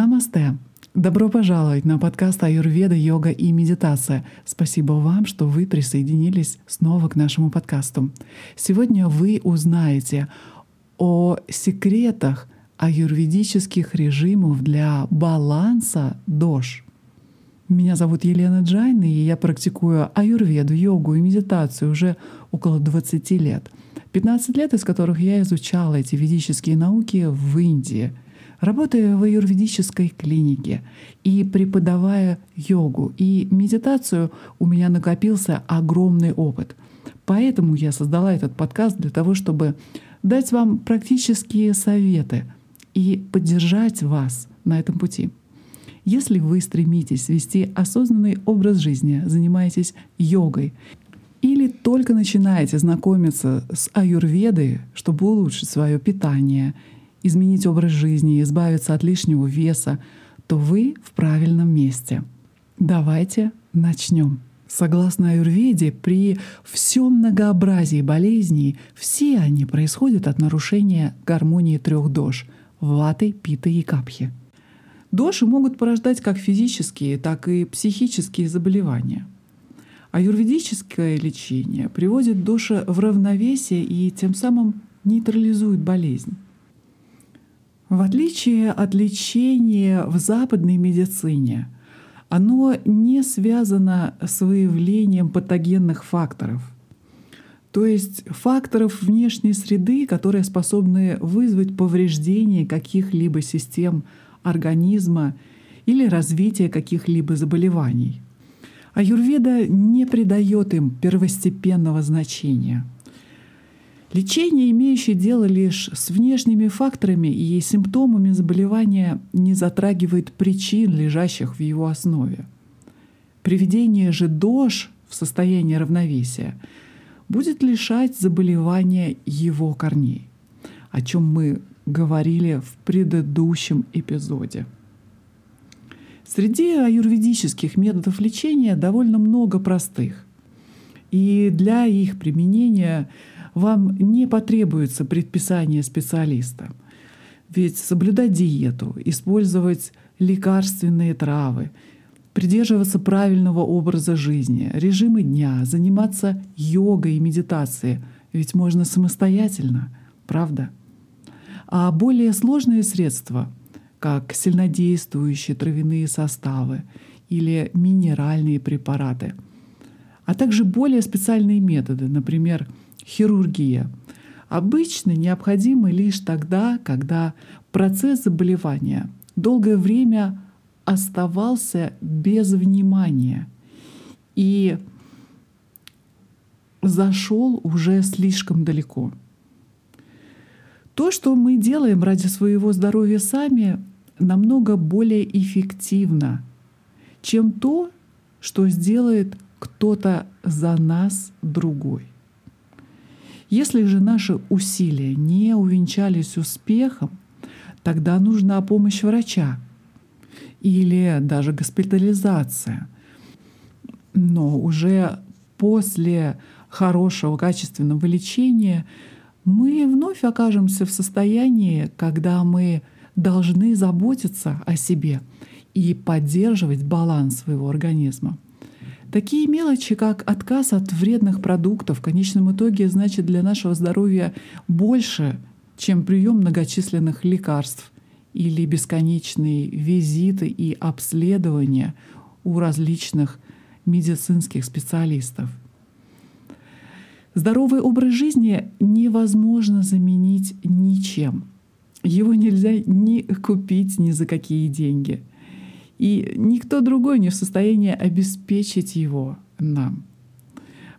Намасте! Добро пожаловать на подкаст Аюрведа, йога и медитация. Спасибо вам, что вы присоединились снова к нашему подкасту. Сегодня вы узнаете о секретах аюрведических режимов для баланса дош. Меня зовут Елена Джайн, и я практикую аюрведу, йогу и медитацию уже около 20 лет. 15 лет из которых я изучала эти ведические науки в Индии — Работая в аюрведической клинике и преподавая йогу и медитацию, у меня накопился огромный опыт. Поэтому я создала этот подкаст для того, чтобы дать вам практические советы и поддержать вас на этом пути. Если вы стремитесь вести осознанный образ жизни, занимаетесь йогой или только начинаете знакомиться с аюрведой, чтобы улучшить свое питание изменить образ жизни, избавиться от лишнего веса, то вы в правильном месте. Давайте начнем. Согласно аюрведе, при всем многообразии болезней все они происходят от нарушения гармонии трех дож — ваты, питы и капхи. Доши могут порождать как физические, так и психические заболевания. Аюрведическое лечение приводит доши в равновесие и тем самым нейтрализует болезнь. В отличие от лечения в западной медицине, оно не связано с выявлением патогенных факторов, то есть факторов внешней среды, которые способны вызвать повреждение каких-либо систем организма или развитие каких-либо заболеваний. Аюрведа не придает им первостепенного значения — Лечение, имеющее дело лишь с внешними факторами и симптомами заболевания, не затрагивает причин, лежащих в его основе. Приведение же дож в состояние равновесия будет лишать заболевания его корней, о чем мы говорили в предыдущем эпизоде. Среди аюрведических методов лечения довольно много простых. И для их применения вам не потребуется предписание специалиста. Ведь соблюдать диету, использовать лекарственные травы, придерживаться правильного образа жизни, режима дня, заниматься йогой и медитацией, ведь можно самостоятельно, правда? А более сложные средства, как сильнодействующие травяные составы или минеральные препараты, а также более специальные методы, например, хирургия, обычно необходимы лишь тогда, когда процесс заболевания долгое время оставался без внимания и зашел уже слишком далеко. То, что мы делаем ради своего здоровья сами, намного более эффективно, чем то, что сделает кто-то за нас другой. Если же наши усилия не увенчались успехом, тогда нужна помощь врача или даже госпитализация. Но уже после хорошего, качественного лечения мы вновь окажемся в состоянии, когда мы должны заботиться о себе и поддерживать баланс своего организма. Такие мелочи, как отказ от вредных продуктов, в конечном итоге значит для нашего здоровья больше, чем прием многочисленных лекарств или бесконечные визиты и обследования у различных медицинских специалистов. Здоровый образ жизни невозможно заменить ничем. Его нельзя ни купить ни за какие деньги — и никто другой не в состоянии обеспечить его нам.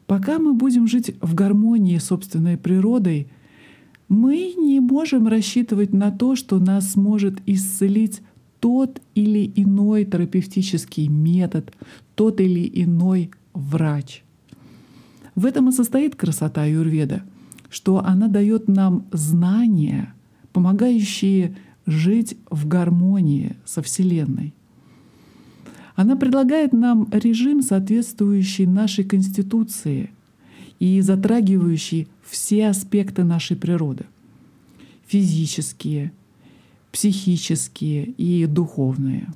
Пока мы будем жить в гармонии с собственной природой, мы не можем рассчитывать на то, что нас сможет исцелить тот или иной терапевтический метод, тот или иной врач. В этом и состоит красота Юрведа, что она дает нам знания, помогающие жить в гармонии со Вселенной. Она предлагает нам режим, соответствующий нашей Конституции и затрагивающий все аспекты нашей природы. Физические, психические и духовные.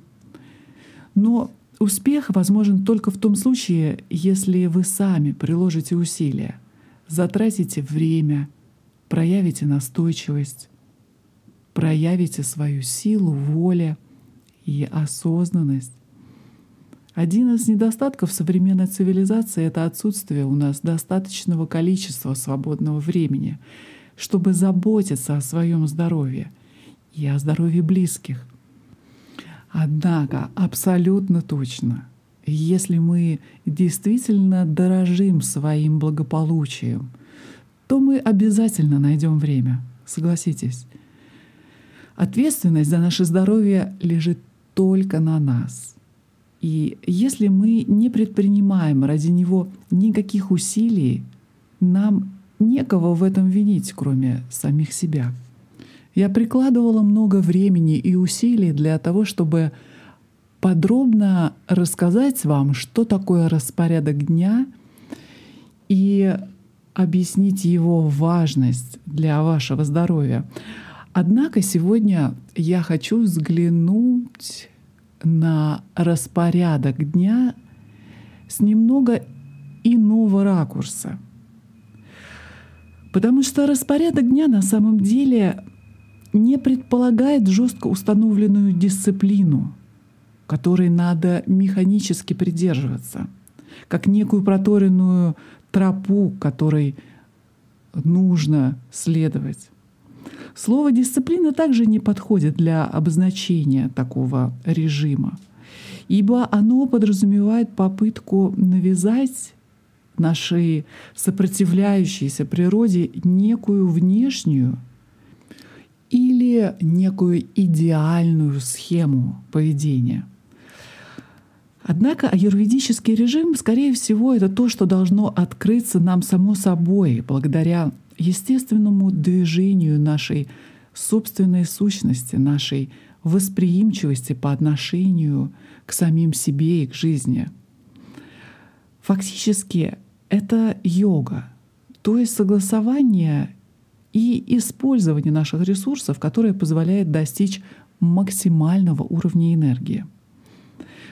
Но успех возможен только в том случае, если вы сами приложите усилия, затратите время, проявите настойчивость, проявите свою силу воли и осознанность. Один из недостатков современной цивилизации — это отсутствие у нас достаточного количества свободного времени, чтобы заботиться о своем здоровье и о здоровье близких. Однако абсолютно точно, если мы действительно дорожим своим благополучием, то мы обязательно найдем время, согласитесь. Ответственность за наше здоровье лежит только на нас. И если мы не предпринимаем ради него никаких усилий, нам некого в этом винить, кроме самих себя. Я прикладывала много времени и усилий для того, чтобы подробно рассказать вам, что такое распорядок дня и объяснить его важность для вашего здоровья. Однако сегодня я хочу взглянуть на распорядок дня с немного иного ракурса. Потому что распорядок дня на самом деле не предполагает жестко установленную дисциплину, которой надо механически придерживаться, как некую проторенную тропу, которой нужно следовать. Слово «дисциплина» также не подходит для обозначения такого режима, ибо оно подразумевает попытку навязать нашей сопротивляющейся природе некую внешнюю или некую идеальную схему поведения. Однако аюрведический режим, скорее всего, это то, что должно открыться нам само собой, благодаря естественному движению нашей собственной сущности, нашей восприимчивости по отношению к самим себе и к жизни. Фактически это йога, то есть согласование и использование наших ресурсов, которое позволяет достичь максимального уровня энергии.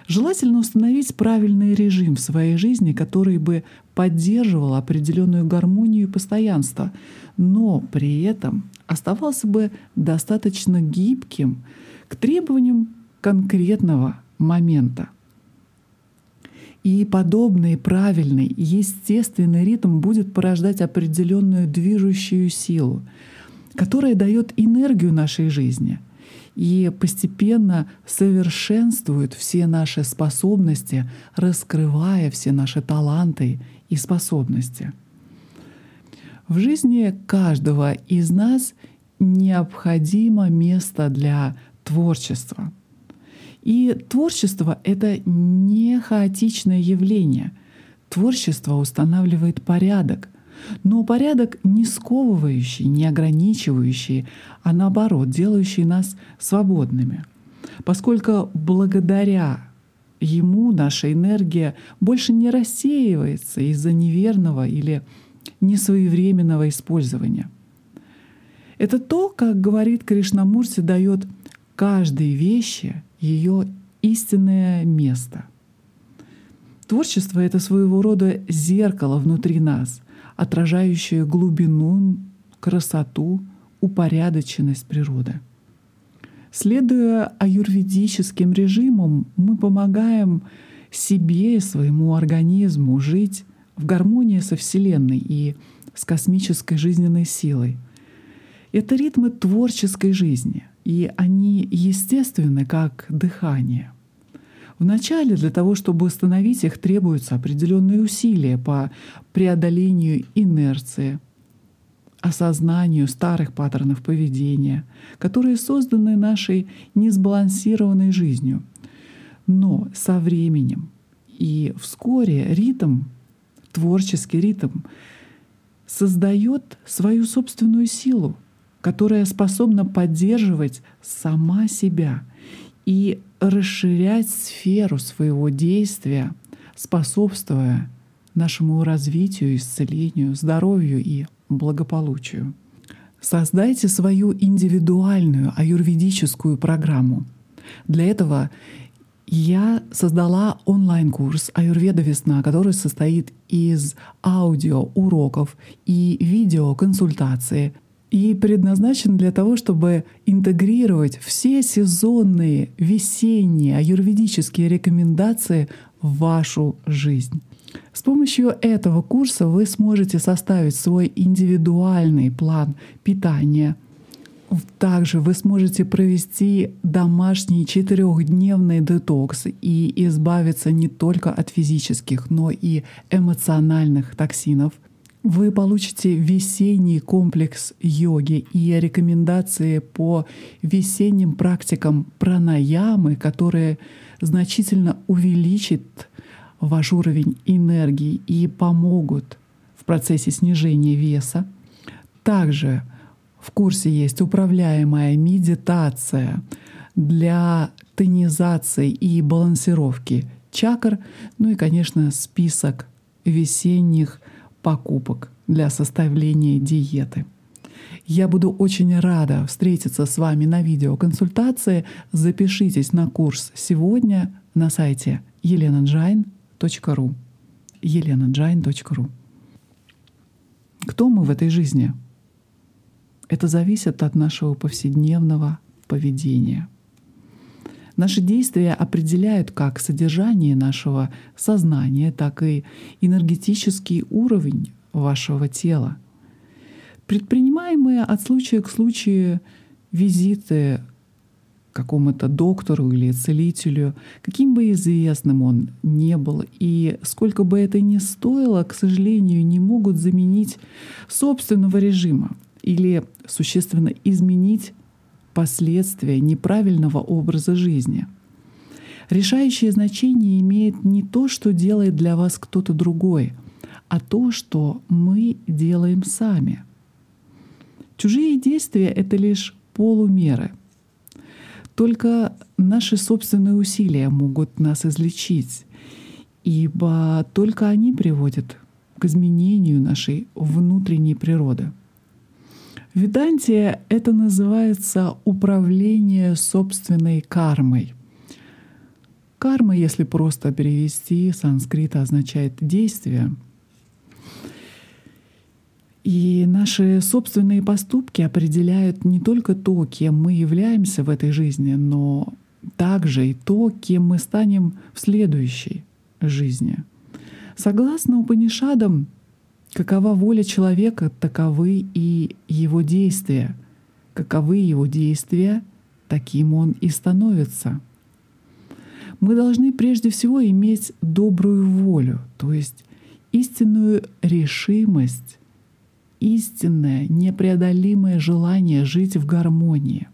Желательно установить правильный режим в своей жизни, который бы поддерживал определенную гармонию и постоянство, но при этом оставался бы достаточно гибким к требованиям конкретного момента. И подобный правильный, естественный ритм будет порождать определенную движущую силу, которая дает энергию нашей жизни — и постепенно совершенствует все наши способности, раскрывая все наши таланты и способности. В жизни каждого из нас необходимо место для творчества. И творчество — это не хаотичное явление. Творчество устанавливает порядок, но порядок не сковывающий, не ограничивающий, а наоборот, делающий нас свободными. Поскольку благодаря ему наша энергия больше не рассеивается из-за неверного или несвоевременного использования. Это то, как говорит Кришнамурти, дает каждой вещи ее истинное место. Творчество — это своего рода зеркало внутри нас, отражающее глубину, красоту, упорядоченность природы. Следуя аюрведическим режимам, мы помогаем себе и своему организму жить в гармонии со Вселенной и с космической жизненной силой. Это ритмы творческой жизни, и они естественны, как дыхание — Вначале для того, чтобы установить их, требуются определенные усилия по преодолению инерции, осознанию старых паттернов поведения, которые созданы нашей несбалансированной жизнью. Но со временем и вскоре ритм, творческий ритм, создает свою собственную силу, которая способна поддерживать сама себя и расширять сферу своего действия, способствуя нашему развитию, исцелению, здоровью и благополучию. Создайте свою индивидуальную аюрведическую программу. Для этого я создала онлайн-курс «Аюрведа весна», который состоит из аудиоуроков и видеоконсультации и предназначен для того, чтобы интегрировать все сезонные, весенние аюрведические рекомендации в вашу жизнь. С помощью этого курса вы сможете составить свой индивидуальный план питания – также вы сможете провести домашний четырехдневный детокс и избавиться не только от физических, но и эмоциональных токсинов. Вы получите весенний комплекс йоги и рекомендации по весенним практикам пранаямы, которые значительно увеличат ваш уровень энергии и помогут в процессе снижения веса. Также в курсе есть управляемая медитация для тонизации и балансировки чакр, ну и, конечно, список весенних покупок для составления диеты. Я буду очень рада встретиться с вами на видеоконсультации. Запишитесь на курс сегодня на сайте elenajain.ru elenajain.ru Кто мы в этой жизни? Это зависит от нашего повседневного поведения. Наши действия определяют как содержание нашего сознания, так и энергетический уровень вашего тела. Предпринимаемые от случая к случаю визиты какому-то доктору или целителю, каким бы известным он не был, и сколько бы это ни стоило, к сожалению, не могут заменить собственного режима или существенно изменить последствия неправильного образа жизни. Решающее значение имеет не то, что делает для вас кто-то другой, а то, что мы делаем сами. Чужие действия — это лишь полумеры. Только наши собственные усилия могут нас излечить, ибо только они приводят к изменению нашей внутренней природы — в это называется управление собственной кармой. Карма, если просто перевести, санскрита означает действие. И наши собственные поступки определяют не только то, кем мы являемся в этой жизни, но также и то, кем мы станем в следующей жизни. Согласно Упанишадам, Какова воля человека, таковы и его действия. Каковы его действия, таким он и становится. Мы должны прежде всего иметь добрую волю, то есть истинную решимость, истинное непреодолимое желание жить в гармонии.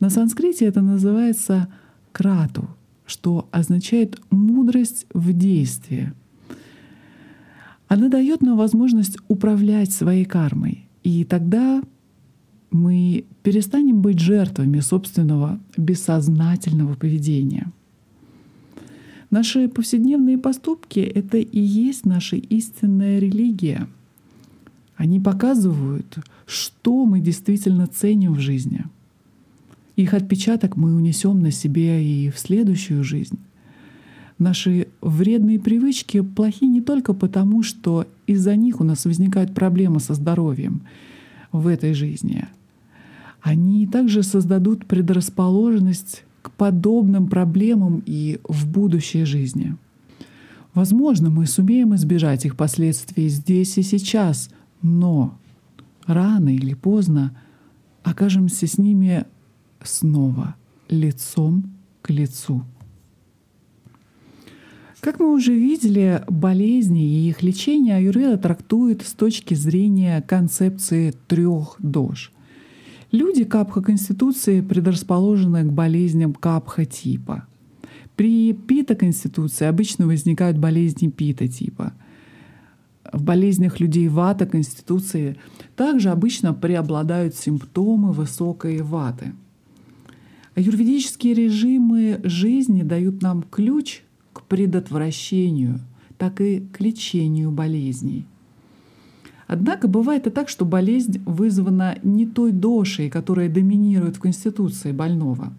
На санскрите это называется крату, что означает мудрость в действии — она дает нам возможность управлять своей кармой. И тогда мы перестанем быть жертвами собственного бессознательного поведения. Наши повседневные поступки — это и есть наша истинная религия. Они показывают, что мы действительно ценим в жизни. Их отпечаток мы унесем на себе и в следующую жизнь. Наши вредные привычки плохи не только потому, что из-за них у нас возникают проблемы со здоровьем в этой жизни. Они также создадут предрасположенность к подобным проблемам и в будущей жизни. Возможно, мы сумеем избежать их последствий здесь и сейчас, но рано или поздно окажемся с ними снова лицом к лицу. Как мы уже видели, болезни и их лечение аюрведа трактует с точки зрения концепции трех дож. Люди капха конституции предрасположены к болезням капха типа. При пита конституции обычно возникают болезни пита типа. В болезнях людей вата конституции также обычно преобладают симптомы высокой ваты. Аюрведические режимы жизни дают нам ключ предотвращению, так и к лечению болезней. Однако бывает и так, что болезнь вызвана не той дошей, которая доминирует в конституции больного.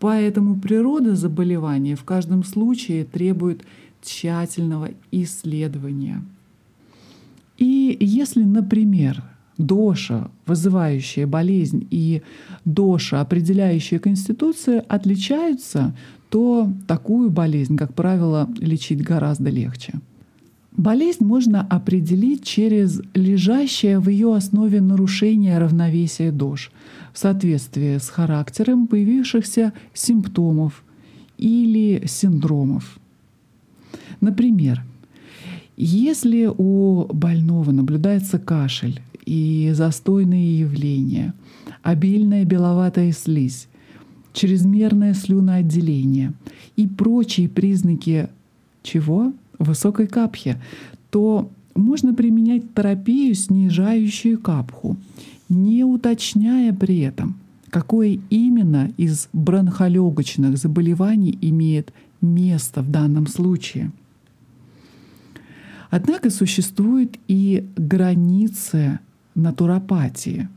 Поэтому природа заболевания в каждом случае требует тщательного исследования. И если, например, доша, вызывающая болезнь, и доша, определяющая конституцию, отличаются, то такую болезнь, как правило, лечить гораздо легче. Болезнь можно определить через лежащее в ее основе нарушение равновесия дож в соответствии с характером появившихся симптомов или синдромов. Например, если у больного наблюдается кашель и застойные явления, обильная беловатая слизь, чрезмерное слюноотделение и прочие признаки чего? Высокой капхи, то можно применять терапию, снижающую капху, не уточняя при этом, какое именно из бронхолегочных заболеваний имеет место в данном случае. Однако существуют и границы натуропатии.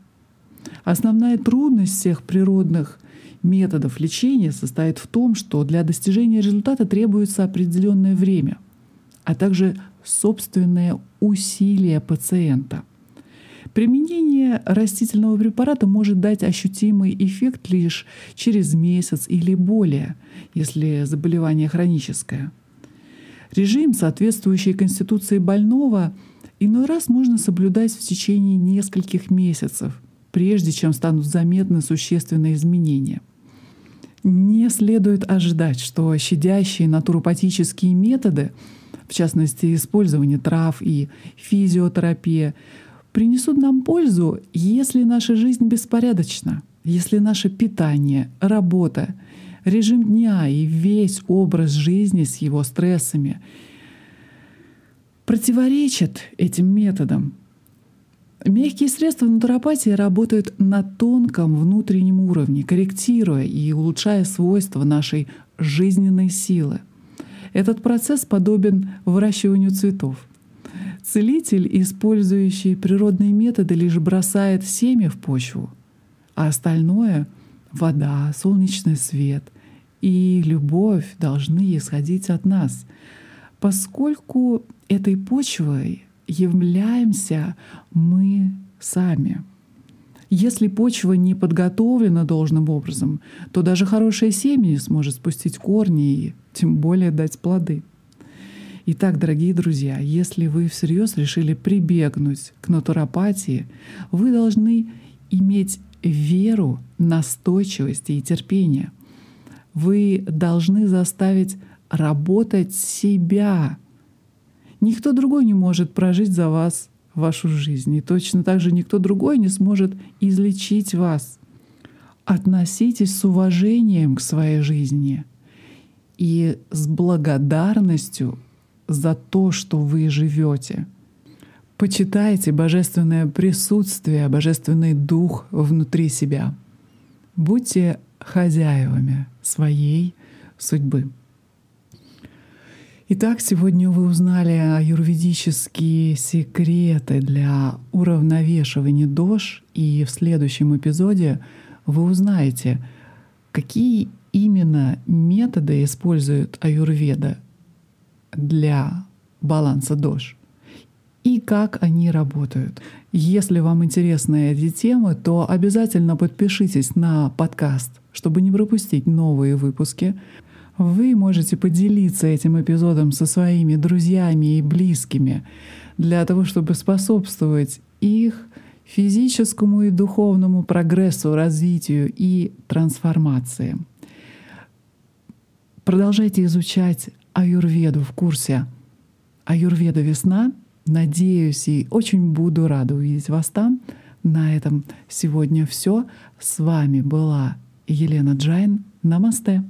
Основная трудность всех природных методов лечения состоит в том, что для достижения результата требуется определенное время, а также собственное усилие пациента. Применение растительного препарата может дать ощутимый эффект лишь через месяц или более, если заболевание хроническое. Режим, соответствующий конституции больного, иной раз можно соблюдать в течение нескольких месяцев, прежде чем станут заметны существенные изменения – не следует ожидать, что щадящие натуропатические методы, в частности использование трав и физиотерапия, принесут нам пользу, если наша жизнь беспорядочна, если наше питание, работа, режим дня и весь образ жизни с его стрессами противоречат этим методам, Мягкие средства натуропатии работают на тонком внутреннем уровне, корректируя и улучшая свойства нашей жизненной силы. Этот процесс подобен выращиванию цветов. Целитель, использующий природные методы, лишь бросает семя в почву, а остальное — вода, солнечный свет и любовь должны исходить от нас, поскольку этой почвой являемся мы сами. Если почва не подготовлена должным образом, то даже хорошее семя не сможет спустить корни и тем более дать плоды. Итак, дорогие друзья, если вы всерьез решили прибегнуть к натуропатии, вы должны иметь веру, настойчивость и терпение. Вы должны заставить работать себя, Никто другой не может прожить за вас вашу жизнь. И точно так же никто другой не сможет излечить вас. Относитесь с уважением к своей жизни и с благодарностью за то, что вы живете. Почитайте божественное присутствие, божественный дух внутри себя. Будьте хозяевами своей судьбы. Итак, сегодня вы узнали аюрведические секреты для уравновешивания дож, и в следующем эпизоде вы узнаете, какие именно методы использует аюрведа для баланса дож и как они работают. Если вам интересны эти темы, то обязательно подпишитесь на подкаст, чтобы не пропустить новые выпуски. Вы можете поделиться этим эпизодом со своими друзьями и близкими для того, чтобы способствовать их физическому и духовному прогрессу, развитию и трансформации. Продолжайте изучать аюрведу в курсе «Аюрведа весна». Надеюсь и очень буду рада увидеть вас там. На этом сегодня все. С вами была Елена Джайн. Намасте.